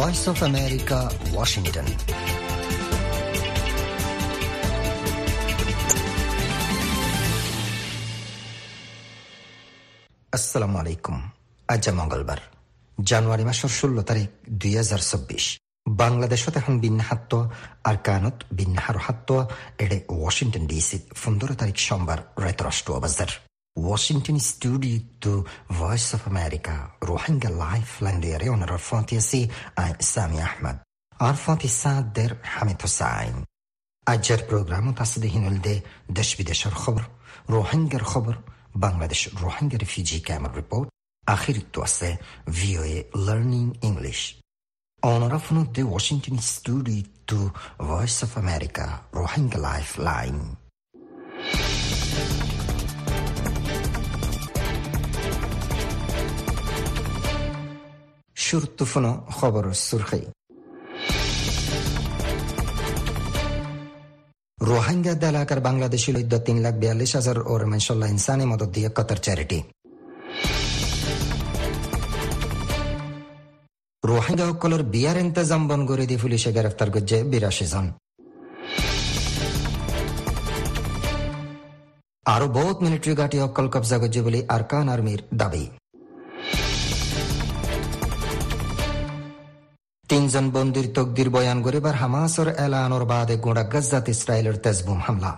Voice of America Washington আসসালামু আলাইকুম আজ মঙ্গলবার। জানুয়ারি মাসের ষোলো তারিখ, দুই হাজার চব্বিশ। বাংলাদেশত এখন বিন্যাহাত্য আর কানত বিন্যাহার হাত্য এডে ওয়াশিংটন ডিসি, পনেরো তারিখ সোমবার রায়তরাষ্ট্র বাজার। Washington studio Voice of America. Rohingya Lifeline der onar Fatiasi ay Sami Ahmad. Arfati Sader Hamid Hussain. আজকের প্রোগ্রাম তাসদে হিনলদে দেশ বিদেশের খবর রোহিঙ্গার খবর বাংলাদেশ রোহিঙ্গা রিফিউজি ক্যাম্পের রিপোর্ট আখিরিত্ব আছে VOA learning English অনরাফনুদ্দে Washington studio Voice of America Rohingya lifeline সুরখি Rohingya এলাকার বাংলাদেশি তিন লাখ বিয়াল্লিশ হাজার মেনসল্লাহ ইনসানি মদত দিয়ে কতার চ্যারিটি রোহিঙ্গা সকলের বিয়ার ইন্তজাম বন করে দিয়ে পুলিশে গ্রেফতার করছে বিরাশি জন আরও বহুত মিলিটারি ঘাটি অকল কবজা করছে বলে আরকান আর্মির দাবি তিনজন বন্দির তকদির বয়ান গরিবার হামাসর এলানোর বাদে গোড়া গজ্জাত ইসরায়েলের তেজবুম হামলা।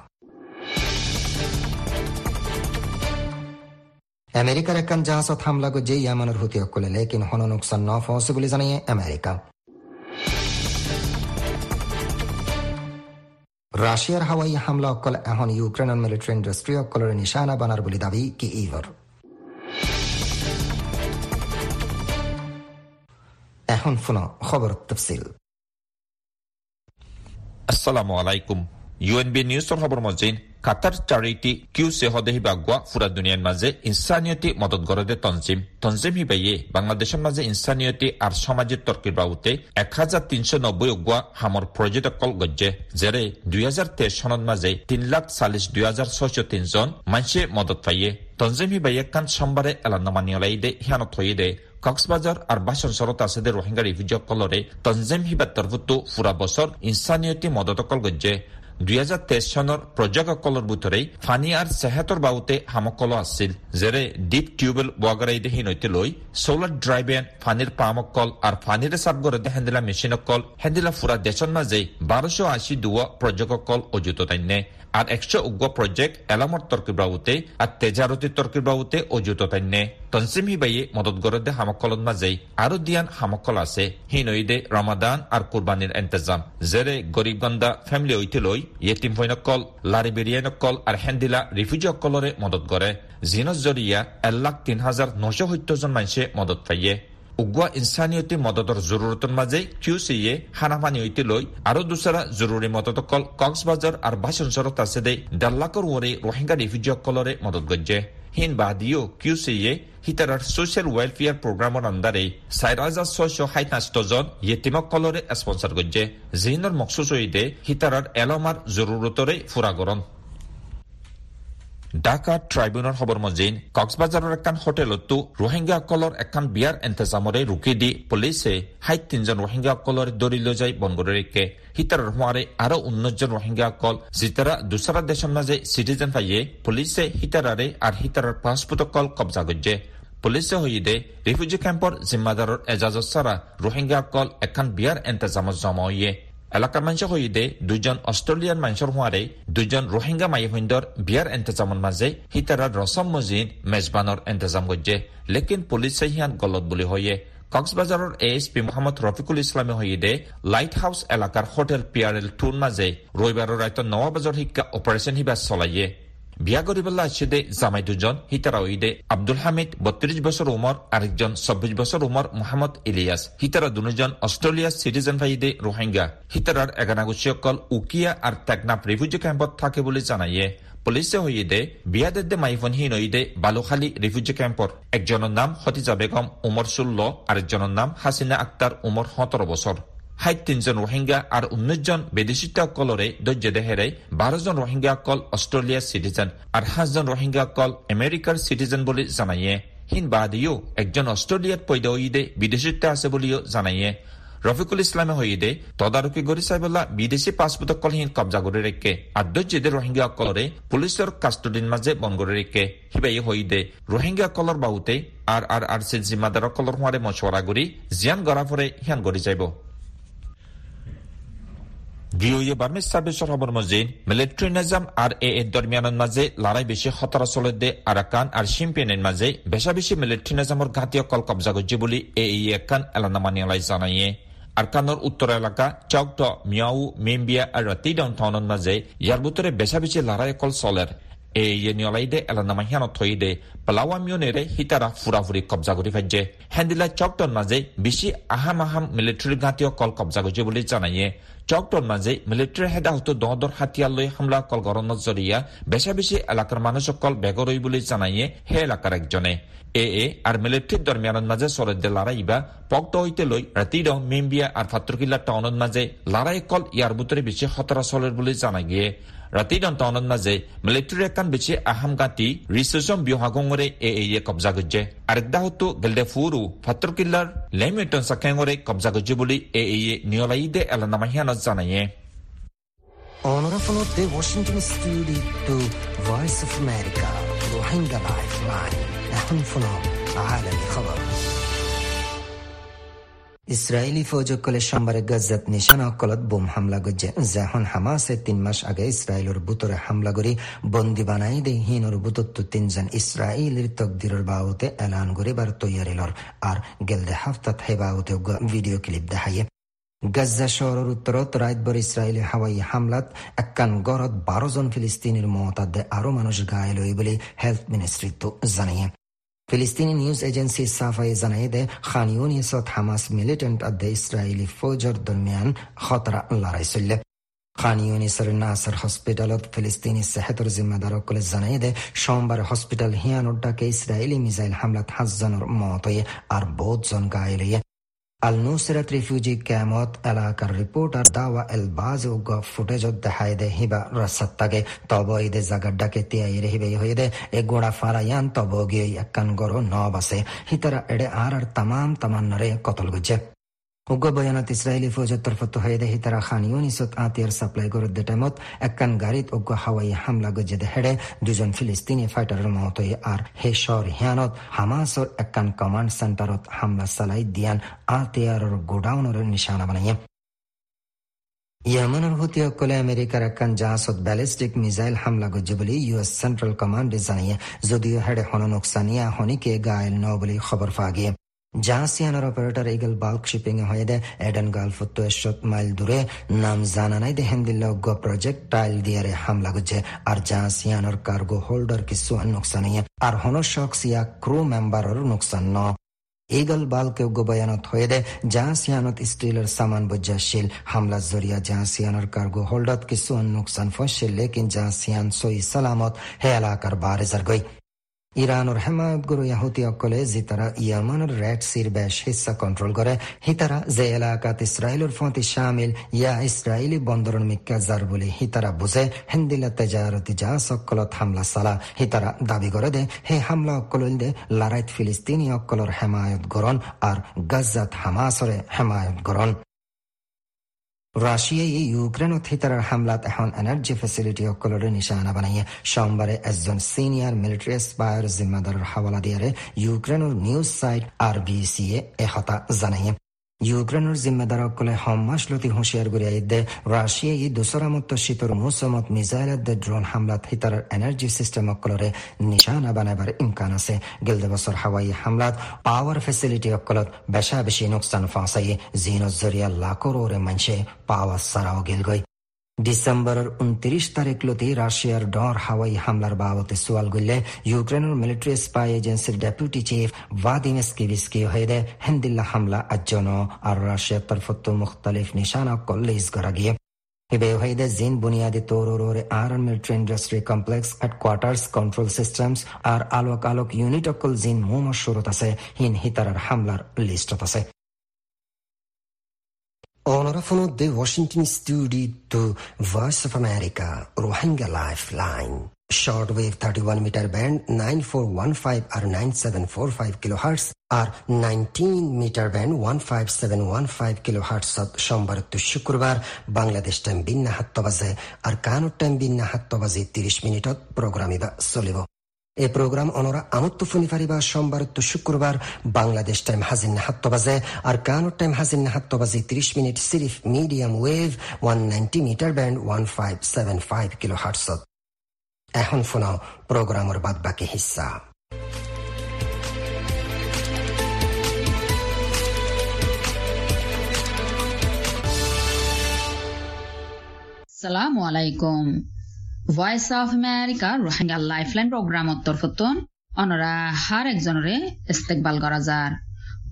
আমেরিকার একখান জাহাজত হামলা যে ইয়ামানের হুতি অকলে, লেকিন হন নোকসান ন বলে জানিয়ে আমেরিকা। রাশিয়ার হাওয়াই হামলা অকল এখন ইউক্রেনের মিলিটারি ইন্ডাস্ট্রি অকলের নিশানা বানার বলে দাবি কি ইভর। Alaikum UNB নিউজৰ খবৰ মজিন, কাটাৰ চাৰিটি কিউ চেহদেহি দুনিয়াৰ মাজে ইনচানিয়তি মদত গৰদে তঞ্জিম তঞ্জিম হিবাইয়ে বাংলাদেশৰ মাজে ইনচানিয়তি আৰু সামাজিক তৰ্কিৰ বাবুতে এক হাজাৰ তিনশ নব্বৈ উগুৱা হামৰ প্ৰজেক্টকল গজ্জে, যেৰে দুই হাজাৰ তেইছ চনত মাজে তিন লাখ চাল্লিছ দুই হাজাৰ ছয়শো তিনজন মানসে মদত পাইয়ে। তঞ্জিম হিবাইয়ে কান সোমবাৰে এলান্না মানিয়লাই দে হিয়ানত থৈ দে কক্সবাজার আর বাসন সরত আছে রোহিঙ্গা রিফিউজিসকলরে তঞ্জিম হিবাত তরফতো ফুরা বছর ইনসানিয়তি মদতকল গজ্জে। দুই হাজাৰ তেইছ চনৰ প্ৰজেক্টসকলৰ ভিতৰে ফানী আৰু চেহেতৰ বাবুতে সামকল আছিল যেনে ডিপ টিউবেল ৱাগাৰাইদে হিনৈতে লৈ চলাৰ ড্ৰাইভেন ফানীৰ পামকল আৰু ফানীৰে চাপগৰতে হেন্দিলা মেচিনকল হেন্দিলা ফুৰা দেশৰ মাজে বাৰশ আশী দুৱা প্ৰজেক্টসকল অযুত তাইনে। আর একশো উগ্র প্রজেক্ট এলামর তর্কির বাবুতে আর তেজারতি তর্কির বাবুতে অযুত তাইনে। তনসিম হিবাইয়ে মদত গরদে হামকলত মাঝে আরও দিয়ান হামকল আছে। হিনইদে রমাদান আর কুরবানির এন্তেজাম জেরে গরিবগন্দা ফ্যামিলি ঐতে লই ইয়েটিম ফৈনকল লারিবেরিয়ানকল আর হেন্দিলা রিফিউজি অকলরে মদত করে জিনস জরিয়া এক লাখ তিন হাজার নশো সত্তর জন মানুষে মদত পাইয়ে। উগুৱা ইনচানিয়তি মদতৰ জৰুৰতৰ মাজে কিউ চিয়ে হানামানি ঐতে লৈ আৰু দুচৰা জৰুৰী মদতকল কক্সবাজাৰ আৰু বাছঞ্চলত আছে দে ডেৰ লাখৰ ওৰে ৰোহিংগা ৰিফিউজিসকলৰে মদত গজ্জে। কিউ চিয়ে হিতাৰৰ ছচিয়েল ৱেলফেয়াৰ প্ৰগ্ৰামৰ আণ্ডাৰে চাৰি হাজাৰ ছয়শো সাতাশীজন য়েটিমসকলৰে স্পনচাৰ কৰিছে জিহিনৰ মকচুচ দে হিতাৰৰ এলমাৰ জৰুৰতৰে ফুৰাগৰণ ঢাকা ট্ৰাইব্যুনৰ খবৰ মজিন, কক্সবাজাৰৰ এখন হোটেলতো ৰোহিংগাসকলৰ এখন বিয়াৰ ইন্তজামৰে ৰুকি দি পুলিচে ষাঠি তিনজন ৰোহিংগাসকলৰ দৌৰি লৈ যায় বনগৰীকে হিতাৰৰ হোৱাৰে আৰু উনৈশজন ৰোহিংগাসকল, যিতাৰা দুচৰা দেশৰ মাজে চিটিজেন পাইয়ে পুলিচে হিতাৰাৰে আৰু হিতাৰৰ পাছপোৰ্টকল কব্জা গজ্জে পুলিচে হৈদে ৰিফিউজি কেম্পৰ জিম্মাদাৰৰ এজাজত চাৰা ৰোহিংগাসকল এখন বিয়াৰ ইন্তজামত জমা হৈয়ে। এলাকার মানুষ হইদে দুজন অস্ট্রেলিয়ান মানুষের হওয়ারে দুজন রোহিঙ্গা মাইহিন্দর বিয়ার এন্তেজামর মাঝে হিতারা রসম মজিদ মেজবানর এন্তেজাম গজ্জে। লেকিন পুলিশ হিয়ান গলত বুলি হইয়ে কক্সবাজাৰৰ A S P Mohammad Rafiqul ইসলামে হইদে লাইট হাউস এলেকাৰ হোটেল পি আৰ এল টুৰ মাজে ৰবিবাৰৰ ৰাইত ন বজাৰ শিক্ষা অপাৰেশ্যন হিবাস চলাইয়ে। বিয়া কৰিবলৈ আসছে জামাই দুজন হিতারা ওইদে আব্দুল হামিদ, বত্রিশ বছর উমর, আরেকজন চব্বিশ বছর উমর, মোহাম্মদ ইলিয়াস। হিতারা দুজন অস্ট্রেলিয়া সিটিজেন ভাইদে রোহিঙ্গা। হিতারার এগানাগুচিসকল উকিয়া আর টেকনাফ রিফিউজি ক্যাম্পত থাকে বলে জানাইয়ে। পুলিচে হৈদে বিয়া দেদে মাইফন হিন হৈদে বালুখালী রিফিউজি ক্যাম্পর একজনের নাম হতিজা বেগম উমর ষোল্ল আরেকজনের নাম হাসিনা আক্তার উমর সতেরো বছর তিনজন ৰোহিংগা আৰু ঊনৈশজন বিদেশীসকলৰে ধৈৰ্য দেহেৰে বাৰজন ৰোহিংগাসকল অষ্ট্ৰেলিয়া চিটিজেন আৰু সাতজন ৰোহিংগাসকল আমেৰিকাৰ চিটিজেন বুলি জনায়ে হিন বাদিও একজন অষ্ট্ৰেলিয়াত পৈদা ঈদে বিদেশিত্ব আছে বুলিও জানায়ে রফিকুল ইসলামে হইদে তদারকি গরি চাইবলা বিদেশি পাসপোর্ট অকলহীন কবজা করে রেখে আদ্যজিদে রোহিঙ্গা অকলরে পুলিশের কাস্টডির মাঝে বন করে রেখে হিবাই হইদে রোহিঙ্গা অকলর বাহুতে আর আর আর সি জিম্মাদার অকলর হওয়ারে মশওয়ারা করি জিয়ান গড়া ফরে হিয়ান গড়ি যাইব। বার্মিজ সার্ভিসৰ খবৰ মজিদ মিলিটাৰী নিজাম আৰু এ এ দৰমিয়ানৰ মাজে লড়াই বেছি খতরা চলে আৰাকান আৰু চিম্পিয়নের মাজে বেচা বেছি মিলিটারি নিজামৰ ঘাটি অকল কবজা করছে বলে এ ই একান এলানামানিয়ালাই জানায়ে আৰকানৰ উত্তৰ এলাকা চাউকট মিয়াও মেম্বিয়া আৰু ৰাতিডাউন টাউনৰ মাজে ইয়াৰ ভিতৰে বেচা বেছি লড়াই অকল চলেৰ সীতাৰা ফুৰাফুৰি কব্জা কৰি ফাইছে হেণ্ডিলা চকটৰ মাজে বেছি আহাম আহাম মিলিটাৰী ঘাটি অকল কব্জা কৰিছে বুলি জানায়ে চকটর মাঝে মিলিটারি হেদাহত দহদর হাতিয়ার লৈ হামলা কল গরণত জরিয়া বেশা বেশি এলাকার মানুষ সকল বেগরই বলে জানাইয়ে হে এলাকার একজনে এ এ আর মিলিটারির দরমিয়ানের মাঝে সরদ্দে লড়াইবা পক্ত হইতে লই রাতির মেম্বিয়া আর ফাত্রকিল্লা টাউনের মাঝে লড়াই কল ইয়ার ভিতরে বেশি খতরা চলের বলে জানা গিয়ে ৰাতিডন টাউনত মাজে মিলিটাৰী একান বেছি আহাম গাঁতি ৰিচেচম বিহাগঙৰে এ এয়ে কব্জা গজ্জে আরেকদাহতো গেলদে ফুৰু ফাত্ৰকিল্লাৰ লেমিটন চাকেঙৰে কব্জা গজ্জে বুলি এ এয়ে নিয়লাইদে এলানামাহিয়ানত জানায়ে Onorevole the Washington Studio to Voice of America Rohingya Lifeline أهم فنون عالمي خبر Israeli ফৌজকলে সোমবারে গজ্জাত নিশানা অকলত বোম হামলা গজ্জে। যখন হামাসে তিন মাস আগে ইসরায়েলের বুতরে হামলা করি, বন্দি বানাই দে হিনর বুতত্ব তিনজন ইসরায়েলের তকদিরের বাউতে এলান করিবার তৈয়ারিলর আর গেলদে হাফতাত হে বাউতে ভিডিও ক্লিপ দেখাইয়ে। গাজ্জা শহরের উত্তরত রাতভর ইসরায়েলি হাওয়াই হামলাত একান গড়ত বারো জন ফিলিস্তিনের মতাদে আরও মানুষ ঘায়ল হই বলে হেলথ মিনিস্ট্রি তো জানিয়ে ফিলিস্তিনি নিউজ এজেন্সি সাফাই জানাইদে খান ইউনিসত হামাস মিলিটেন্ট আদে ইসরায়েলি ফৌজর দরমিয়ান খতরা লড়াই চললে। খান ইউনিসের নাসার হসপিটালত ফিলিস্তিনি সেহতর জিম্মেদারকলে জানাইদে সোমবার হসপিটাল হিয়ানোড্ডাকে ইসরায়েলি মিসাইল হামলাত হাজজনের মত আর বহুত জন গায়েল আল নুসরাত রিফিউজি ক্যামত এলাকার রিপোর্টার দাওয়া এল বাজ উগ ফুটেজ দেখাই দে হিবা রসাত্তাগে তব ইদে ডাকে তিয়াই রেহিবে হয়ে দে এ গোড়া ফারায়ান তব গিয়ে একান গরো নব আছে হিতারা এডে আর আর তামাম তামান্নারে কতল গুজে উগ্র বয়ানত ইসরায়েলি ফৌজের তরফত হয়ে দেহি খান ইউনিসত আতিয়ার সাপ্লাই করত দে টাইমত একখান গাড়িত উগ্র হাওয়াই হামলা গজে দে হেডে দুজন ফিলিস্তিনি ফাইটারের মত আর হে শহর হিয়ানত হামাসর একখান কমান্ড সেন্টারত হামলা চালাই দিয়ান আতিয়ারর গোডাউনের নিশানা বানাইয়ে ইয়েমেনের হুতিসকলে আমেরিকার একখান জাহাজত ব্যালিস্টিক মিসাইল হামলা গজ্জে বলে ইউএস সেন্ট্রাল কমান্ডে জানিয়ে যদিও হেডে হন নোকসানিয়া হনিকে গায়েল ন বলে খবর পাগিয়ে জাহাসিয়ানার অপারেটর ইগল বাল্ক শিপিং এ হয়ে দে এডেন গালফ এসত মাইল দূরে নাম জানা নাই দে হেন্দিল্লা গ প্রজেক্ট টাইল দিয়ারে হামলা গুজে আর জাহাসিয়ানার কার্গো হোল্ডার কিছু নোকসান আর হন শখসিয়া ক্রু মেম্বারর নোকসান ন ইগল বালকে বয়ানত হয়ে দে জাহাসিয়ানত স্টিলের সামান বজ্জাশীল হামলা জরিয়া জাহাসিয়ানার কার্গো হোল্ডত কিছু নোকসান ফসিল লেকিন জাহাসিয়ান সই সালামত হে এলাকার বারেজার গই ইরানৰ হেমায়তগুৰু ইয়াহুতীসকলে যিতাৰা ইয়ামানৰ ৰেড চিৰ বেশ হিস্সা কণ্ট্ৰল কৰে সিতাৰা যে এলেকাত ইছৰাইলৰ ফতি শামিল, ইয়া ইছৰাইলী বন্দৰৰ মিক্কা যাৰ বুলি সিতাৰা বুজে হেন্দিলা তেজাৰতী জাহাজসকলত হামলা চালা সিতাৰা দাবি কৰে দে সেই হামলা অকলল দে লাৰাইত ফিলিস্তিনী অকলৰ হেমায়ত গৰণ আৰু গাজাত হামাছৰে হেমায়ত গৰণ রাশিয়ায় ইউক্রেনত হিতারার হামলাত এখন এনার্জি ফেসিলিটি অকলরে নিশানা বানাইয়ে। সোমবারে একজন সিনিয়র মিলিটারি স্পায়ার জিম্মাদারের হাওয়ালা দিয়ারে ইউক্রেনের নিউজ সাইট আর বিসিএ এ হতা জানাইয়ে। ইউক্রেনের জিম্মেদারসকলে সমাজলতি হুঁশিয়ার গুরিয়াই দে রাশিয়া ই দোসরামত শীতর মুসমত মিসাইল দে ড্রোন হামলাত হিতার এনার্জি সিস্টেম সকলৰে নিশানা বানাবার ইমকান আছে। গেলদে বছর হাওয়াই হামলাত পাওয়ার ফেসিলিটি অকলত বেশা বেশি নোকসান ফাঁসাই জিনো জরিয়া লাখোরে মানছে পাওয়ার সারাও গেল গই ডিসেম্বরের উনত্রিশ তারিখলতি রাশিয়ার ডর হাওয়াই হামলার বাবতে সোয়াল গুললে ইউক্রেনের মিলিটারি স্পাই এজেন্সির ডেপুটি চিফ ভাদিম স্কিভিস্কি হয়ে হেন্দিল্লা হামলা আজ্জন আর রাশিয়ার তরফত মুখতালিফ নিশানা কল্লিস করা গিয়ে হইদে জিন বুনিয়াদি তোরে আর military industry complex headquarters control systems আর আলোক আলোক ইউনিট অকল জিন মোমশুরত আছে। হিন হিতারার হামলার লিস্টত আছে। Onorafono de Washington Studio to Voice of America, Rohingya Lifeline. shortwave 31 meter band 9415 আর 9745 কিলোহার্টজ আর 19 মিটার ব্যান্ড 15715 কিলোহার্টজ সোমবার তো শুক্রবার বাংলাদেশ টাইম বিন্না হাত্ত বাজে আর কানুর টাইম বিন্না হাত্ত বাজে 30 মিনিটত প্রোগ্রামিবা চলিব এই প্রোগ্রাম অনরা আমত্ত ফুনি ফারিবা সোমবার তো শুক্রবার বাংলাদেশ টাইম হাজিন হাত্ত বাজে, আর কানুর টাইম হাজিন হাত্ত বাজে 30 minute সিরিফ medium wave 190 meter band 1575 kilohertz. এখন শোনাও প্রোগ্রামের বাদ বাকি হিস্সা সালামু আলাইকুম। Voice of America Rohingya lifeline প্রোগ্রামত তরফতন। অনরা হার একজনরে ইস্তেকবাল করা যার।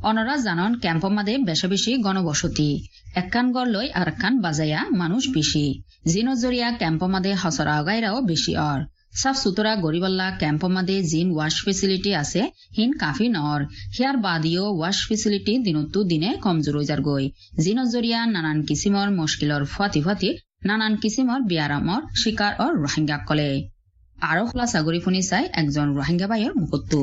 অনরা জানন ক্যাম্প মাদে বেশি বেশি গণবসতি। একখান গড় লই আর একখান বাজাইয়া মানুষ বেশি। জিনজরিয়া ক্যাম্প মাদে হসরা গাইরাও বেশি অর। সাফ সুতরা গরিবাল্লা ক্যাম্প মাদে জিন ওয়াশ ফেসিলিটি আছে, হিন কাফি নর। হিয়ার বাদিও ওয়াশ ফেসিলিটি দিনতো দিনে কমজোর হৈ যার গই জিনজরিয়া নানান কিসিমর মুশকিলর ফাতি ফাতি নানান কিসিমর বিয়ারামর শিকার ও রোহিঙ্গা কলে। আরও খোলাসা গরি শুনি চাই একজন রোহিঙ্গা বাইয়ের মুখত্তু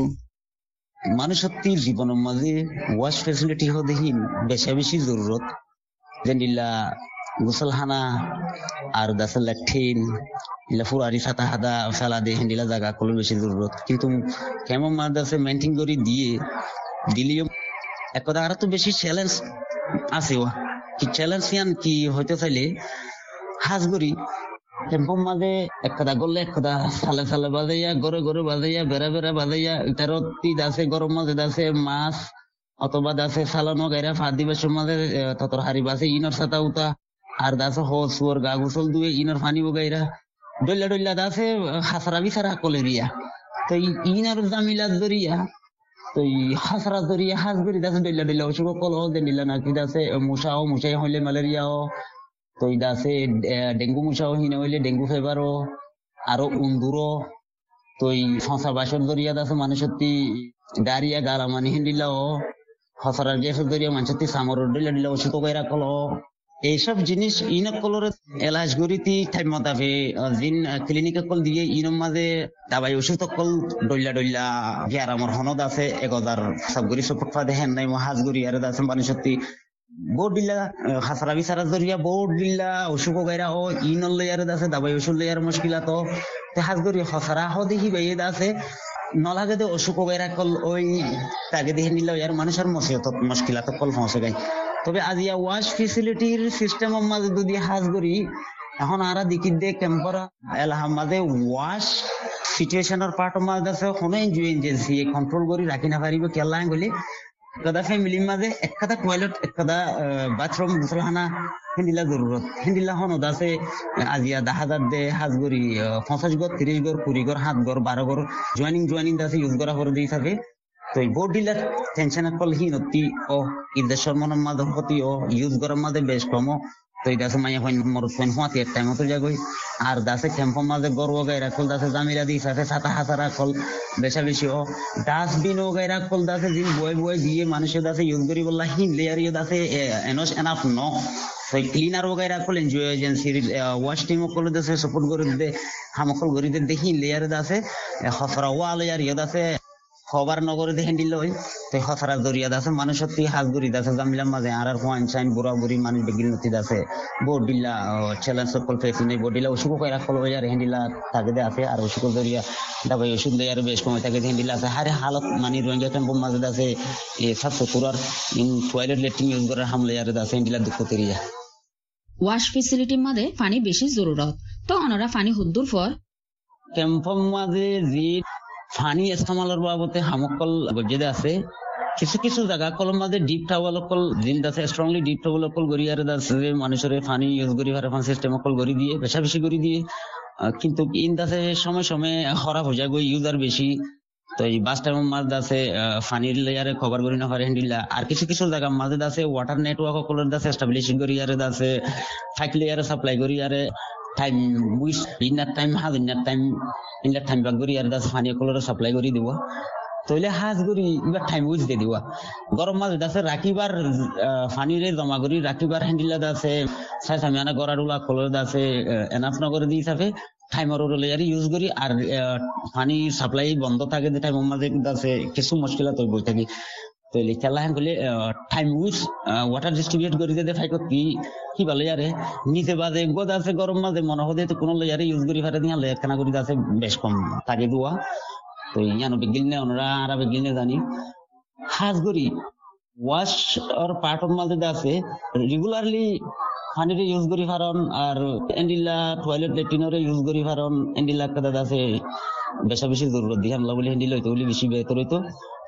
মানুষত্বর জীবনের মাঝে ওয়াশ ফেসিলিটি হদেহীন বেশি বেশি জরুরত কিন্তু মাদাসে মেনটেন করে দিয়ে। দিলেও এক কথা তো বেশি চ্যালেঞ্জ আছে। কি চ্যালেঞ্জ কি হইতে চাইলে হাজগরি টেম্পোর মাঝে এক কথা গলে এক কথা সালে সালে বাজাইয়া গড়ে গড়ে বাজাইয়া, বেড়া বেড়া বাজাইয়া ইটারত তিদ আছে, গরম মাঝে আছে, মাছ অথবা দাসে সালানো গাইরা ততর হারি বাসে ইনর সাতা উতা, আর দাসে হস ওর গা দুয়ে ইনর ফানি বগাইরা। ডল্লা ডল্লা দাসে বিসারা তো ইনার জামিলা দরিয়া তো হাসরা গরি দাসে ডল্লা ডল্লা কল দে নিলা নাকি দাসে মুসাও মুসাই হইলে ম্যালেরিয়াও তো আছে ডেঙ্গু মুসাও হিনে হইলে ডেঙ্গু ফেভারও আরও উন্দুরো তো এই সংসার বাসর দরিয়াত আছে মানে সত্যি ডারিয়া গালা মানে হিন্দিলাও হসরার গ্যাস দরিয়া মানুষত্তি সামর দিলা দিলা ওষুধ কইরা কলো। এইসব জিনিস ইনক কলরে এলাজ টাইম মতাবে ক্লিনিক কল দিয়ে ইনম মাঝে দাবাই ওষুধ কল ডইলা ডইলা গিয়ার আমার হনদ আছে, এক হাজার সব গরি পা দেখেন নাই হাজ গরি আর আছে মানে সত্যি বোর্ড দিলা হাসরা বিসারা জরিয়া বোর্ড দিলা ওষুধ গাইরা ও ইনল লেয়ার আছে, দাবাই ওষুধ লেয়ার মুশকিলা তো হাজ গরি হসরা হ দেখি বাইয়ে আছে। নলাগে দে অসুখ গাইরা কল ওই তাকে দেখে নিল ইয়ার মানুষের মসিয়ত মুশকিলাত কল পৌঁছে গাই। তবে আজ ইয়া ওয়াশ ফেসিলিটির সিস্টেম মাঝে যদি হাজ করি এখন আরা দেখি দে ক্যাম্পারা এলাহাম মাঝে ওয়াশ সিচুয়েশনের পার্ট মাঝে আছে কোনো এনজিও এজেন্সি কন্ট্রোল করি রাখি না পারিব কেলা গলি একদা ফ্যামিলির মাঝে একটা টয়লেট একটা বাথরুম গোসলখানা হেন্ডিলা জরুরত হিন্দিলা হনদ আছে আজিয়া দা হাজার দে হাজ গরি পঞ্চাশ গড় তিরিশ গড় কুড়ি গড়, সাত গড় বারো গড় জয়নিং জয়নিং আছে ইউজ করা করে দিয়ে থাকে। তো এই বোর্ড ডিলার টেনশন কল হিনতি ও ইদেশর মনের মাঝে হতি ও ইউজ করার মাঝে বেশ কম তো দাসে মাইয়া হইন মরত হইন হুয়াতি এক টাইম তো যাগই আর দাসে দি সাথে সাতা ও ও বয় বয় দিয়ে মানুষের দাসে ইউজ করি বললা হিন লেয়ার ইয়ে দাসে এনস এনাফ ন। সেই ক্লিনার হামকল গরি দে দেখি লেয়ার দাসে হসরা ওয়া লেয়ার ইয়ে দাসে। খবর নগরে দেখেন দিল ওই। তো হসরা জরিয়া আছে মানুষ সত্যি হাজ গরি আছে জামিলার মাঝে আর আর হোয়াইন সাইন বুড়া বুড়ি মানুষ বেগিল নতি আছে বোর্ড দিলা চ্যালেঞ্জ সকল ফেসি নেই। বোর্ড দিলা ওষুধ কইরা কল ওই আর হেন্ডিলা তাকে দে আছে। আর ওষুধ জরিয়া দাবাই ওষুধ দেয় আর বেশ সময় তাকে হেন্ডিলা আছে। হারে হালত মানে রোহিঙ্গা ক্যাম্পের মাঝে আছে এ সাত সত্তর ইন টয়লেট লেট্রিন ইউজ করার হামলে আর আছে হেন্ডিলা দুঃখ তেরিয়া। ওয়াশ ফেসিলিটির মাঝে পানি বেশি জরুরত। তো অনরা পানি হুদ্দুর পর। ক্যাম্পের মাঝে যে ফানি ইস্তেমালের বাবতে হামকল গজ্জেদে আছে। কিছু কিছু জায়গা কল ডিপ টাওয়াল কল জিন আছে স্ট্রংলি ডিপ টাওয়াল কল গড়ি আর আছে মানুষের ফানি ইউজ করি হারে ফান সিস্টেম কল গড়ি দিয়ে, বেশা বেশি গড়ি দিয়ে। কিন্তু ইন দাসে সময় সময় খরাব হয়ে যায় ইউজার বেশি। তো এই বাস টাইম মাঝে আছে ফানির লেয়ারে খবর করি না পারে হ্যান্ডিলা আর কিছু কিছু জায়গা মাঝে আছে ওয়াটার নেটওয়ার্ক কলের দাসে এস্টাবলিশিং করি আর আছে ফাইক লেয়ারে সাপ্লাই করি আরে টাইম উইস ইনার টাইম হাজ ইনার টাইম ইনার টাইম বাগ আর দাস ফানি কলরে সাপ্লাই করি দিব তইলে হাজ করি এবার টাইম উইস দিয়ে দিবা গরম মাছ আছে রাখিবার ফানিরে জমা করি রাখিবার হ্যান্ডিলা আছে চাই সামি আনা গড়াডুলা কলর আছে এনাফ নগরে দি হিসাবে টাইমার লেয়ারি ইউজ করি আর পানি সাপ্লাই বন্ধ থাকে যে টাইমের মাঝে আছে কিছু মুশকিল তো বই থাকি তো খেলা হেন করলে টাইম ওয়াটার ডিস্ট্রিবিউট করে দিতে কি কি ভালো বাজে গোদ আছে গরম মাঝে মনে তো কোনো ইউজ করি ফারে দিয়া লেয়ার করি আছে বেশ কম থাকে তো জানি? হাজ ওয়াশ আর পার্ট অফ আছে রেগুলারলি ইউজ করি আর এন্ডিলা টয়লেট লেট্রিনরে ইউজ করি ফারন এন্ডিলা কথা আছে বেশা বেশি জরুরত দিয়ে বলে হ্যান্ডিল হইতো বলে বেশি বেহতর হইতো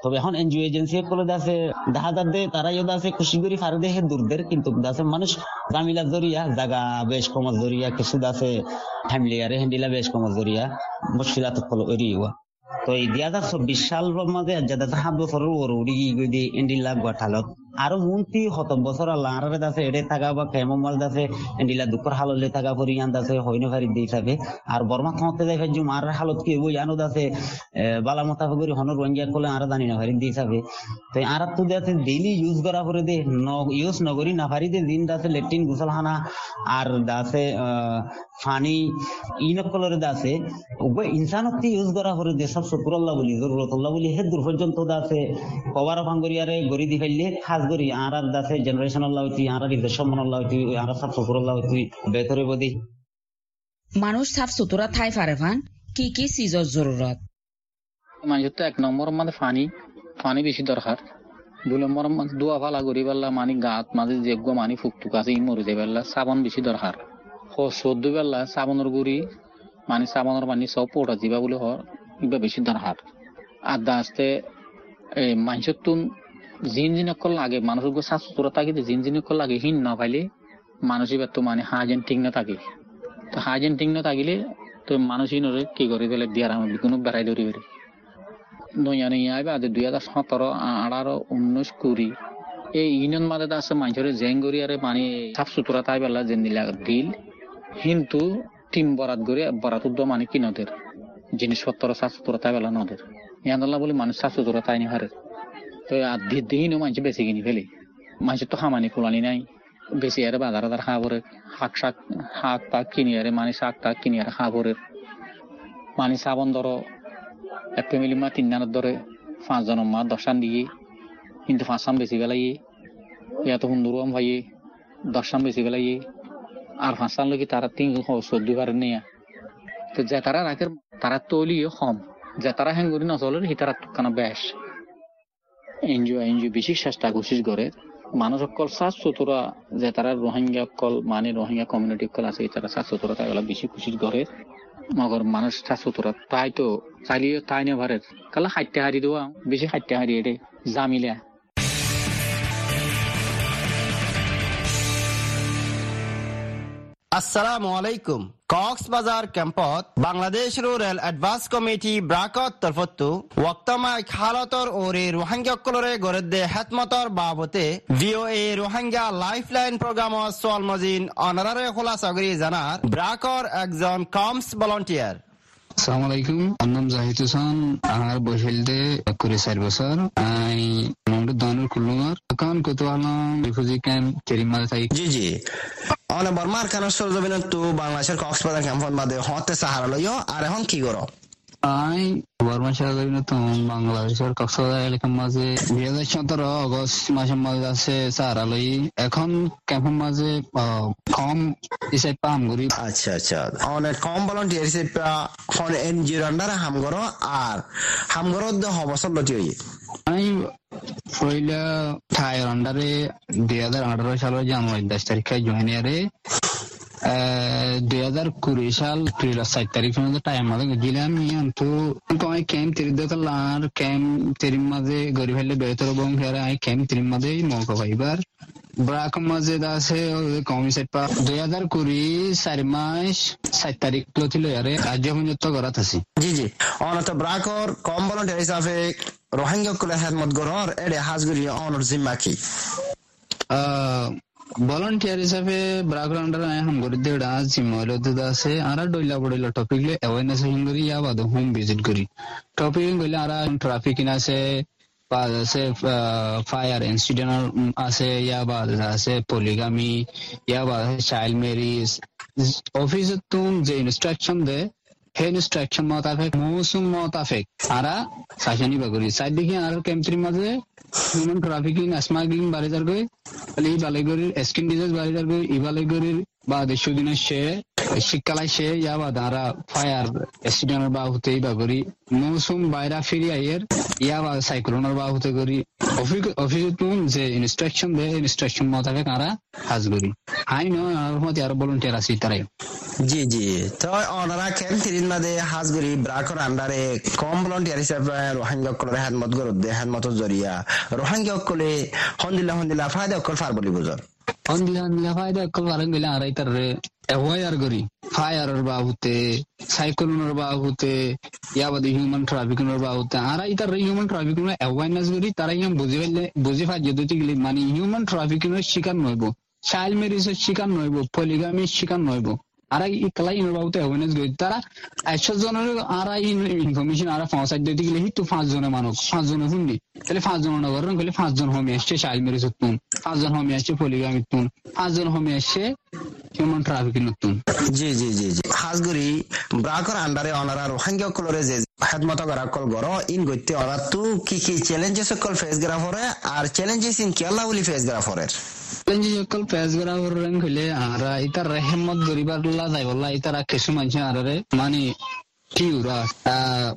তবে এখন এনজিও এজেন্সি গুলো আছে দেখা যাচ্ছে তারাই তারা ইয়ে আছে খুশি করি ফারে দে দূরদের কিন্তু আছে মানুষ জামিলা জরিয়া জাগা বেশ কমার জরিয়া, কিছু আছে ফ্যামিলি আর হ্যান্ডিলা বেশ কমার জরিয়া, মুশকিলাত কল এরিয়া তো এই দুই হাজার চব্বিশ সাল মাঝে যাতে সাত বছরের ওর উড়ি গিয়ে এন্ডিলা গোঠালত আরও মন্ত্রী শত বছর আল্লাহ আর আছে এড়ে থাকা বা কেমন মাল আছে এন্ডিলা দুঃখর হাললে থাকা পরি আন আছে, হইন ফারি দিয়ে থাকে। আর বর্মা থমতে যাই ফেজুম আর হালত কি বই আনো আছে বালা মতা করি হনর রঙ্গিয়া করলে আর জানি না ফারি দিয়ে থাকে। তো আর তো আছে ডেইলি ইউজ করা করে দে ইউজ নগরি না ফারি দে, দিন আছে লেট্রিন গুসলখানা আর আছে ফানি ইনকলরে আছে উভয় ইনসানত্তি ইউজ করা করে দে সব শুকুরল্লাহ বলি জরুরতুল্লাহ বলি হে দূর পর্যন্ত আছে কবার ভাঙ্গরিয়ারে গড়ি দি ফেললে খাস করি আর দাসে জেনারেশন আল্লাহ হইতি আর ঈদের সম্মান আল্লাহ হইতি আর সাফ শুকুর আল্লাহ হইতি বেতরে বদি। মানুষ সাফ সুতরা ঠাই ফারে ফান কি কি সিজর জরুরত? মানুষের তো এক নম্বর মানে পানি পানি বেশি দরকার। দুই নম্বর দোয়া ফালা করি পারলা মানে গাত মাঝে যেগ মানি ফুকটুক আছে ই মরে যাবে সাবান বেশি দরকার। চোদ্দ বেলা সাবানের গুড়ি মানে সাবানের পানি সব পোটা যাবা বলে হর ইবা বেশি দরকার। আর দাসতে এই মানুষের তুন জিন জিন অকল লাগে মানুষের গো সাফ সুতরা থাকে জিন জিন অকল লাগে হিন না পাইলে মানুষ এবার তো মানে হাজেন ঠিক না থাকে তো হাজেন ঠিক না থাকিলে তো মানুষই নরে, কি করে দিলে দিয়ার আমি কোনো বেড়াই ধরি বেড়ে। নয়া নয়া আইবা দুই হাজার সতেরো, আঠারো, উনিশ, কুড়ি, এই ইউনিয়ন মাঝে আছে মানুষের জেং করি আরে মানে সাফ সুতরা তাই বেলা জেন দিলা কিন্তু টিম বরাত করে বরাত উদ্য মানে কি নদের? জিনিসপত্র সাফ সুতরা তাই বেলা নদের। ইয়ান্দাল্লাহ বলে মানুষ সাফ সুতরা তাই নি হারে দিনও মানুষ বেশি কিনি ফেলি। মানুষের তো খামানি ফুলানি নাই। বেশি আরে বাজার আদার খা পরে শাক শাক শাক পাক কিনি আরে মানে শাক টাক কিনি আরে খা পরে মানে সাবন ধরো, এক ফ্যামিলি মা তিন নানের ধরে পাঁচজন মা দশান দিয়ে, কিন্তু পাঁচশান বেশি বেলাইয়ে এত সুন্দর ভাইয়ে দশান বেশি বেলাইয়ে আর পাঁচশান লোক তারা তিন চোদ্দ পারে নিয়ে। তো যে তারা রাখে তারা তৈলি কম। যে তারা হ্যাং করি নচলে সি তারা বেশ এনজিও এনজিও বিশেষ চেষ্টা কোশিস করে মানুষ অকল সাত সতরা যে তারা রোহিঙ্গা অকল মানে রোহিঙ্গা কমিউনিটি অকল আছে তারা সাত সতরা তাই বেশি কোশিস করে মগর মানুষ সাত সতরা তাই তো চাইলে তাই না ভারে কালা হাইটে হারি দেওয়া বেশি হাইটে হারিয়ে এটে জামিলা। আসসালামু আলাইকুম। কক্সবাজার ক্যাম্পত বাংলাদেশ রুরাল এডভান্স কমিটি ব্রাকত তরফত্তু ওয়াক্তমাই খালতর ওরে রোহাঙ্গাকলরে গরদে হেতমতর বাবতে ভিওএ রোহাঙ্গা লাইফলাইন প্রোগ্রাম সোয়াল মজিন অনারারে খোলা সাগরি জানার ব্রাকর একজন কমস ভলান্টিয়ার। আসসালামু আলাইকুম আমার জাহিদ হোসেন আমার করে চার বছর আই নম্বর দানুর কুলুমার এখন কত আলাম ক্যাম্প কেরিমাল থাকি জি জি। অনে বর্মার কারণ সরজমিন তো বাংলাদেশের কক্সবাজার ক্যাম্পত বাদে হতে সাহারা লইও? আর এখন কি করো? আই বর্মা সারাদিন তো বাংলাদেশের কক্সবাজার এলাকার মাঝে। দুই হাজার সতেরো অগস্ট মাসের মাঝে আছে সারালই। এখন ক্যাম্পের মাঝে কম হিসাব পাম করি। আচ্ছা আচ্ছা। অনেক কম ভলান্টিয়ার হিসেবে ফোন এনজিওর আন্ডারে হাম করো আর হাম করো হবসর লটি আমি পয়লা ঠায়ের আন্ডারে দুই হাজার আঠারো সালের জানুয়ারি দশ তারিখে জয়েন ইয়ারে দুই হাজার কুড়ি সাল এপ্রিল সাত তারিখ পর্যন্ত টাইম মাঝে গেছিলাম। তো আমি ক্যাম্প তিরিশ দোকান আর ক্যাম্প তিরিম মাঝে গরিব হলে বেহতর বং আমি ক্যাম্প তিরিম মাঝে মৌকা পাইবার। ব্রাক মাঝে আছে কমি সেট পা দুই হাজার কুড়ি চারি মাস সাত তারিখ ছিল ইয়ারে আজ পর্যন্ত করাত আছি। জি জি। অনত ব্রাকর কম ভলান্টিয়ার হিসাবে রোহিঙ্গা কুলে হেদমত গরর এডে হাজগুড়ি অনর জিম্মা কি ভলান্টিয়ার হিসাবে ব্রাকরান্ডার হাম করে দেড়া জিম্মাইল আছে আর ডইলা বড়ইলা টপিক লে অ্যাওয়ারনেস করি ইয়া বাদ হোম ভিজিট করি টপিক গইলে আর ট্রাফিক আছে বাদ আছে ফায়ার ইনসিডেন্ট আছে ইয়া বাদ আছে পলিগামি ইয়া বাদ চাইল্ড ম্যারিজ অফিসে তুম যে ইনস্ট্রাকশন দে সেই ইনস্ট্রাকশন মোতাবেক মৌসুম মোতাবেক আরা সাইসানি বাগুরি সাইড দেখি আর কেমত্রি মাঝে হিউম্যান ট্রাফিকিং স্মাগলিং বাড়ি যার গই ই বালেগরির স্কিন ডিজিজ বাড়ি যার গই ই বা দাঁড়া ফায়ার অ্যাক্সিডেন্টের বা হতে বা করি মৌসুম বাইরা ফিরি আইয়ের ইয়া বা সাইক্লোনের বা হতে করি অফিসে তুম যে ইনস্ট্রাকশন দে ইনস্ট্রাকশন মোতাবেক করি। নয় আছি তারাই জি জি তো ওনারা কেন তিরিন মাদে হাজগুড়ি ব্রাকর আন্ডারে কম ভলন্টিয়ার হিসাবে রোহাঙ্গা অকল রেহান মত গরদ দেহান মত জরিয়া। রোহাঙ্গা অকলে হন্দিলা হন্দিলা ফায়দা অকল ফার বলি বুঝর হন্দিলা হন্দিলা ফায়দা অকল ফারাং গেলে আর তার এওয়ার গরি ফায়ারর বাহুতে সাইক্লোনের বাহুতে ইয়াবাদি হিউম্যান ট্রাফিকিংর বাহুতে আর রে হিউম্যান ট্রাফিকিং অ্যাওয়ারনেস গরি তারা ইয়াম বুঝি পাইলে বুঝি যদি গলি মানে হিউম্যান ট্রাফিকিংয়ের শিকার নইব চাইল্ড ম্যারেজের শিকার নইব পলিগামির শিকার নইব আর অ্যাওয়ারনেস করি তারা জনের আর ইনফরমেশন আর পৌঁছাই দিতে গেলে হিটু পাঁচ জনের পাঁচ তাহলে পাঁচ জন নগর গেলে পাঁচ জন হোমে আসছে পাঁচ জন হোমে আসছে পলিগামি তুন পাঁচ জন হোমে আসছে হিউম্যান ট্রাফিকিং তুন জি জি জি জি হাজগুড়ি ব্রাকর আন্ডারে অনারা রোহাঙ্গা অকলরে যে হেদমত করা কল গর ইন গইতে অরা তু কি কি চ্যালেঞ্জেস অকল ফেস করা পরে আর চ্যালেঞ্জেস ইন কেলা বলি ফেস পরে সকল পেজ গরা হরেন কইলে আর লা যাই বললা ইতারা কিছু মানুষ আরে মানে টিউরা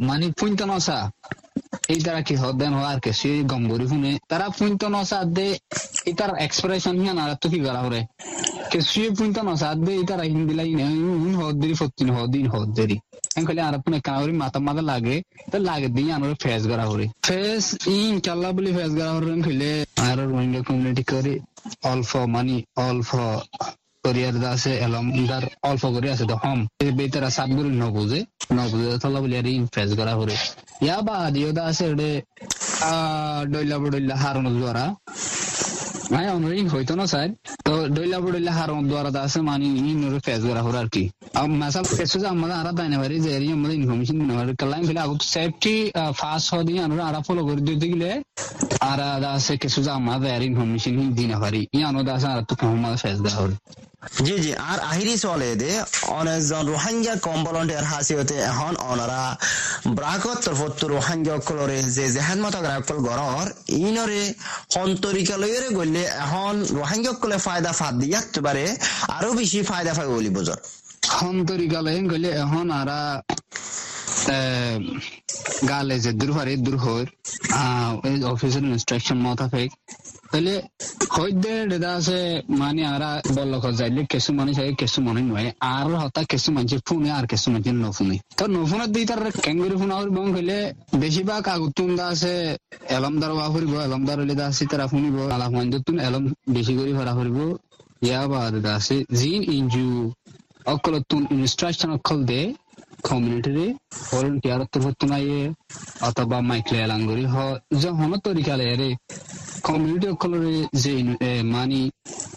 মানে পুইন্ত নসা এই তারা কি হদেন হওয়ার কিছু গম গরি শুনে। তারা পুইন্ত নসা দে, ইতার এক্সপ্রেশন হিয়ান আর তো কি হরে কিছু পুইন্ত নসা দে, ইতারা হিন্দি লাই হুন হদ ফতিন হদিন হদ দেরি। kali arab ne kanawri mata mata lage to lage di anore face gara hore face in kalla boli face gara hore kile আর রোহিঙ্গা কমিউনিটি করে। অল্প মানি অল্প করিয়ার আছে এলম ইদার অল্প করে আছে, তো হম। বেতারা সাত গুলি নবুজে নবুজে থলা বলি আর ইনফেস করা করে ইয়া বা দিও দা আছে ডইলা বডইলা হারানো দ্বারা নাই অনরিং হইতো না, স্যার? তো ডইলা বডইলা হার দ্বারা আছে, মানি ইনরে ফেজ করা হর আর কি। মাসাল কেসে যে আমরা আরা দাইনে বাড়ি, যে এরিয়া আমরা ইনফরমেশন দিনা বাড়ি কালাইম ফেলে আগত সেফটি ফাস হ দিন আমরা আরা ফলো করে দিতে গেলে আরা আছে কেসে যে আমরা ইনফরমেশন দিনা বাড়ি। ইয়ানো দা আছে আরা তো ফেস দা হরে জি জি, আর আহিরি চলে দে। অনেকজন রোহাঙ্গা কম ভলন্টিয়ার হাসিওতে এখন অনারা। ব্রাকত তরফত রোহাঙ্গা অকলরে যে জেহান মত অকল গরর ইনরে সন্তরিকালয়রে গলে এখন রোহাঙ্গা অকলে ফায়দা ফাদ দিয়ে একেবারে আরও বেশি ফায়দা পাই বলি বুঝর সন্তরিকালয় গলে এখন আরা গালে যে দূর হারে দূর হয় অফিসের ইনস্ট্রাকশন মোতাবেক তাহলে হইদে ডেদা আছে মানে আরা বলল যাইলে কিছু মানুষ আগে কিছু মনে নয়। আর হতা কিছু মানুষ ফোনে আর কিছু মানুষ নফুনে তো নফুনের দিই তার কেঙ্গুরি ফোন আর বং হইলে বেশিরভাগ আগুতুন দা আছে এলমদার বা ফুরিব, এলমদার হইলে দা আছে তারা শুনিব আলাপ মানজতুন এলম বেশি করে ভরা ফুরিব, ইয়া বাদ দা আছে জিন ইনজু অকল তুন ইনস্ট্রাকশন অকল দে কমিউনিটিরে ভলেন্টিয়ার তরফতুনাইয়ে অথবা মাইক্লে এলাঙ্গুরি হ যখন তরিকালে রে। কমিউনিটি অকলরে যে মানি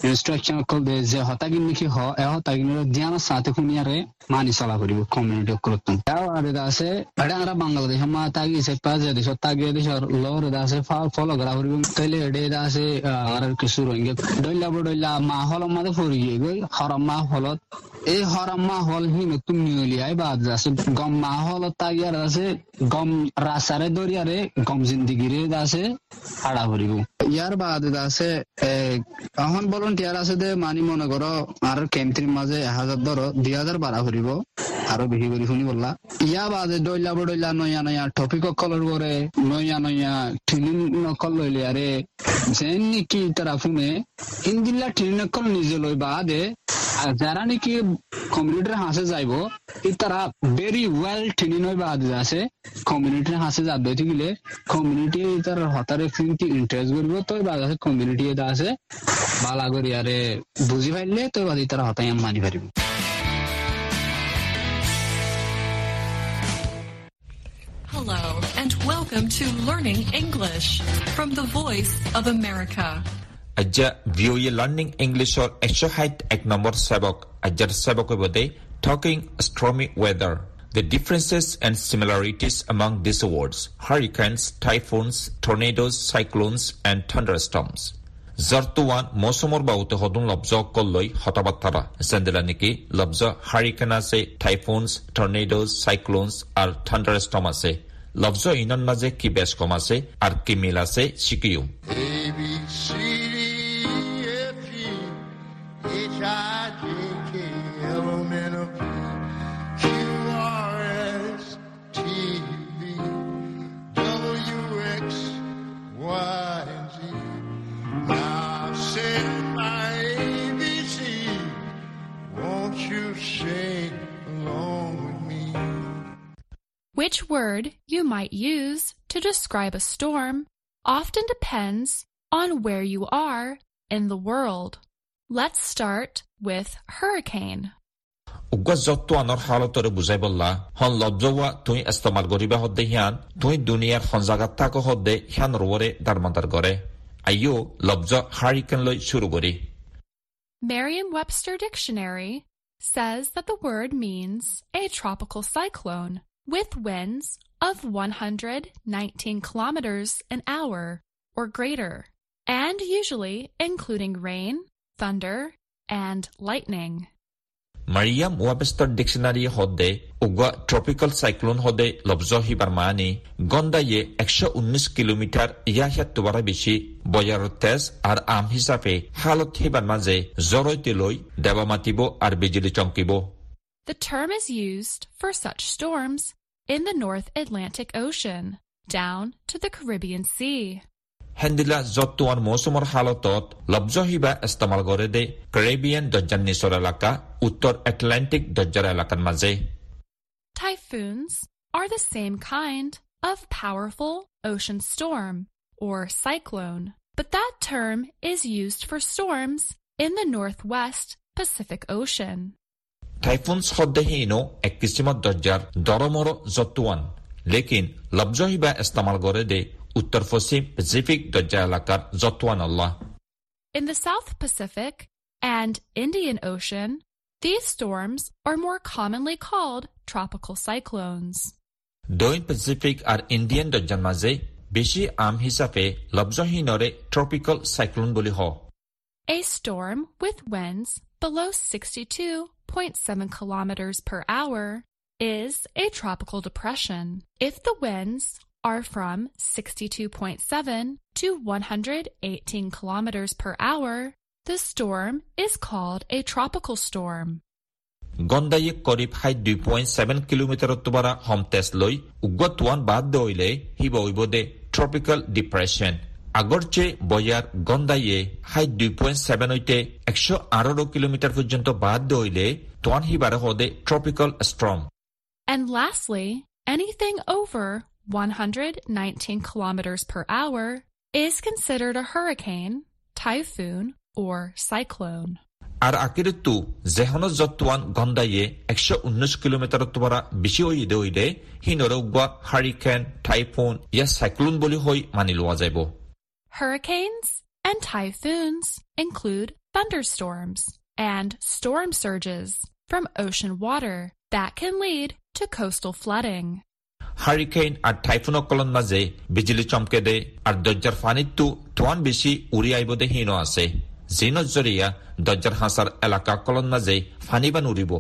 ইনস্ট্রাকশন অকল দে যে হতাগিন নিকি হ, এ হতাগিনের ধ্যান সাথে শুনিয়ারে মানি চলা করিব কমিউনিটি অকলত তাও আর আছে এটা আমরা বাংলাদেশ মা তাগি সে পাঁচ দেশ তাগি দেশ লর আছে ফলো করা করিব। তাইলে এডে আছে আর কিছু রঙে ডইলা বডইলা মা হল মাঝে ফুরি গই, হরম মা হলত এই হরম মা হল হিম নতুন নিয়লিয়াই বাদ আছে। গম মা হল তাগিয়ার আছে, গম রাসারে দরিয়ারে, গম জিন্দিগিরে আছে, হাড়া ভরিব। ইয়ার বাদ আছে এখন ভলন্টিয়ার আছে দে, মানি মনে করো, আর কেমত্রির মাঝে এক হাজার ধরো, দুই হাজার বাড়া করিব আরও বেশি করে শুনি বললা। ইয়া বাদে ডইলা বডইলা নয়া নয়া টপিক কলর করে নয়া নয়া ট্রেনিং নকল লইলে আরে। যেন নাকি তারা ফুমে ইন্দিল্লা ট্রেনিং নকল নিজে লই বাদে যারা নাকি কমিউনিটির হাসে যাইব তারা ভেরি ওয়েল ট্রেনিং হয়ে বাদ আছে। কমিউনিটির হাসে যাবে গেলে কমিউনিটি তার হতারে ফিনটি ইন্টারেস্ট করব, তো বাদ আছে কমিউনিটি এটা আছে। বালা করি আরে, বুঝি পাইলে তো বাদ তারা হতাই মানি পারিব। Hello, and welcome to Learning English from the Voice of America. අද VOA Learning English or එක්ෂහයිට් එක් නම්බර් සැබොක් අද සැබොක Talking Stormy Weather. The differences and similarities among these words hurricanes, typhoons, tornadoes, cyclones, and thunderstorms. জৰ্টুৱান মৌচুমৰ বাহুতে সদুং লব্জ কল্লৈ শতবাৰ্তাৰা চেণ্ডেলা নেকি লব্জ hurricane আছে টাইফুনছ টৰ্নেডজ চাইক্লনছ আৰু thunder ষ্টম আছে লব্জ ইনন মাজে কি বেচকম আছে আৰু কি মিল আছে চিকিউম Which word you might use to describe a storm often depends on where you are in the world. Let's start with hurricane. উগ্ৰ যত্তু আনৰ হালতৰে বুজাই বল্লা হন লজ্জোৱা তুই ইস্তেমাল কৰিবা সদ্দে সিয়ান তুই দুনিয়াৰ সঞ্জাগাত থাকো সদ্দে সিয়ান ৰবৰে দাৰমান্দাৰ কৰে আইও লব্জ হাৰিকেন লৈ চুৰু কৰি Merriam-Webster Dictionary says that the word means a tropical cyclone with winds of 119 kilometers an hour or greater, and usually including rain, thunder, and lightning. Merriam Webster dictionary সদে উগোৱা tropical cyclone সদে লব্জ হিবাৰ মানি গন্দায়ে একশ উনিশ কিলোমিটাৰ ইয়া হিয়াত্তবাৰা বেছি বয়াৰৰ তেজ আৰু আম হিচাপে হালত হিবাৰ মাজে জৰৈতে লৈ দেৱা মাতিব আৰু বিজুলী চমকিব The term is used for such storms in the North Atlantic Ocean down to the Caribbean Sea. হেন্দিলা য'ত তোমাৰ মৌচুমৰ হালতত লব্জ হিবা ইস্তেমাল কৰে দে কেৰেবিয়ান দৰ্জাৰ নিচৰ এলেকা উত্তৰ এটলাণ্টিক দৰ্জাৰ এলেকাৰ মাজে Typhoons are the same kind of powerful ocean storm or cyclone, but that term is used for storms in the Northwest Pacific Ocean. Typhoon সদ্দেহীনো এক কিসিমত দৰ্জাৰ দৰমৰ জতুৱান লেকিন লব্জ হিবা ইস্তেমাল কৰে দে উত্তৰ পশ্চিম পেচিফিক দৰ্জা এলেকাৰ জতুৱান আল্লাহ In the South Pacific and Indian Ocean, these storms are more commonly called tropical cyclones. দক্ষিণ Pacific আৰু Indian দৰ্জাৰ মাজে বেছি আম হিচাপে লব্জহীনৰে ট্ৰপিকেল চাইক্লোন বুলি হ A storm with winds below 62.7 kilometers per hour is a tropical depression. If the winds are from 62.7 to 118 kilometers per hour, the storm is called a tropical storm. গন্দায়ে করিব হাই দুই point seven কিলোমিটাৰত পৰা হম তেজ লৈ উগতৱান বাদ দৈলে হিব উইব দে ট্ৰপিকেল ডিপ্ৰেশ্যন আগৰচে বয়াৰ গন্দায়ে হাই দুই পইণ্ট ছেভেন হৈতে একশ আঠাৰ কিলোমিটাৰ পৰ্যন্ত বাদ দৈলে তোৱান হিবাৰে সদে tropical storm And lastly, anything over 119 kilometers per hour is considered a hurricane, typhoon, or cyclone. আৰু আকিৰতো জেহনত যতোৱান গন্দায়ে একশ ঊনৈশ কিলোমিটাৰত পৰা বেছি হৈ দৈলে সিনৰ উগোৱা হাৰিকেন টাইফোন ইয়া চাইক্লোন বুলি হৈ মানি লোৱা যাব Hurricanes and typhoons include thunderstorms and storm surges from ocean water that can lead to coastal flooding. Hurricane আৰু টাইফুনসকলৰ মাজে বিজুলী চমকে দে আৰু দৰ্জাৰ পানীতো তোৱান বেছি উৰি আহিব দে হীন আছে যিনৰ জৰিয়া দৰ্জাৰ হাঁচাৰ এলেকাসকলৰ মাজে ফানিবা নুৰিব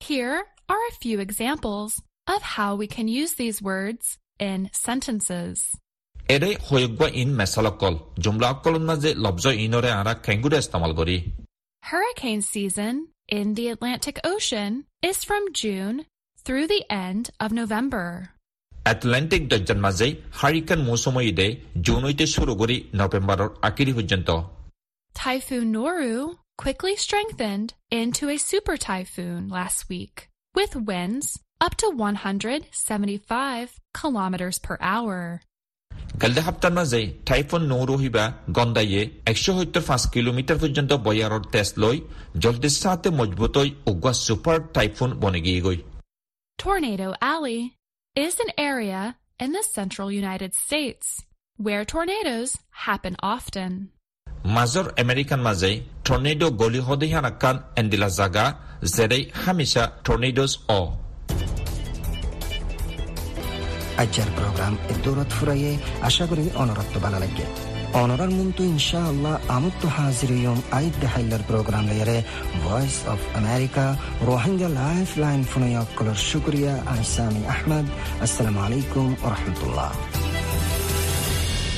Here are a few examples of how we can use these words in sentences. এৰে সয়োগ্য ইন মেচালকল জুমলাসকলৰ মাজে লব্জ ইনৰে আৰা খেংগুৰে ইস্তেমাল কৰি Hurricane season in the Atlantic Ocean is from June through the end of November. এটলাণ্টিক দৰ্জাৰ মাজে হাৰিকেন মৌচুম ঈদে জুন হৈতে চুৰু কৰি নৱেম্বৰৰ আকিৰি পৰ্যন্ত Typhoon Noru quickly strengthened into a super typhoon last week with winds up to 175 kilometers per hour. কালি সপ্তাহৰ মাজে typhoon নৌৰহিবা গন্দায়ে একশ সত্তৰ পাঁচ কিলোমিটাৰ পৰ্যন্ত বয়াৰৰ তেজ লৈ জলদি চাতে মজবুত হৈ উগোৱা ছুপাৰ টাইফুন বনি গিয়ে গৈ Tornado Alley is an area in the central United States where tornadoes happen often. মাজৰ আমেৰিকান মাজে টৰ্নেডো গলি সদেহিয়ান আকান এণ্ডিলা জাগা যেৰে হামিছা টৰ্নেডোজ অ আজ্জার প্রোগ্রাম দৌলত ফুরাইয়ে আশা করি অনরত্ব ভালো লাগে onorar muntu inshallah amuttu haziriyum aidda haylar program lere voice of america rohingya lifeline funayokkolar shukriya aysami ahmad assalomu alaykum va rahmatulloh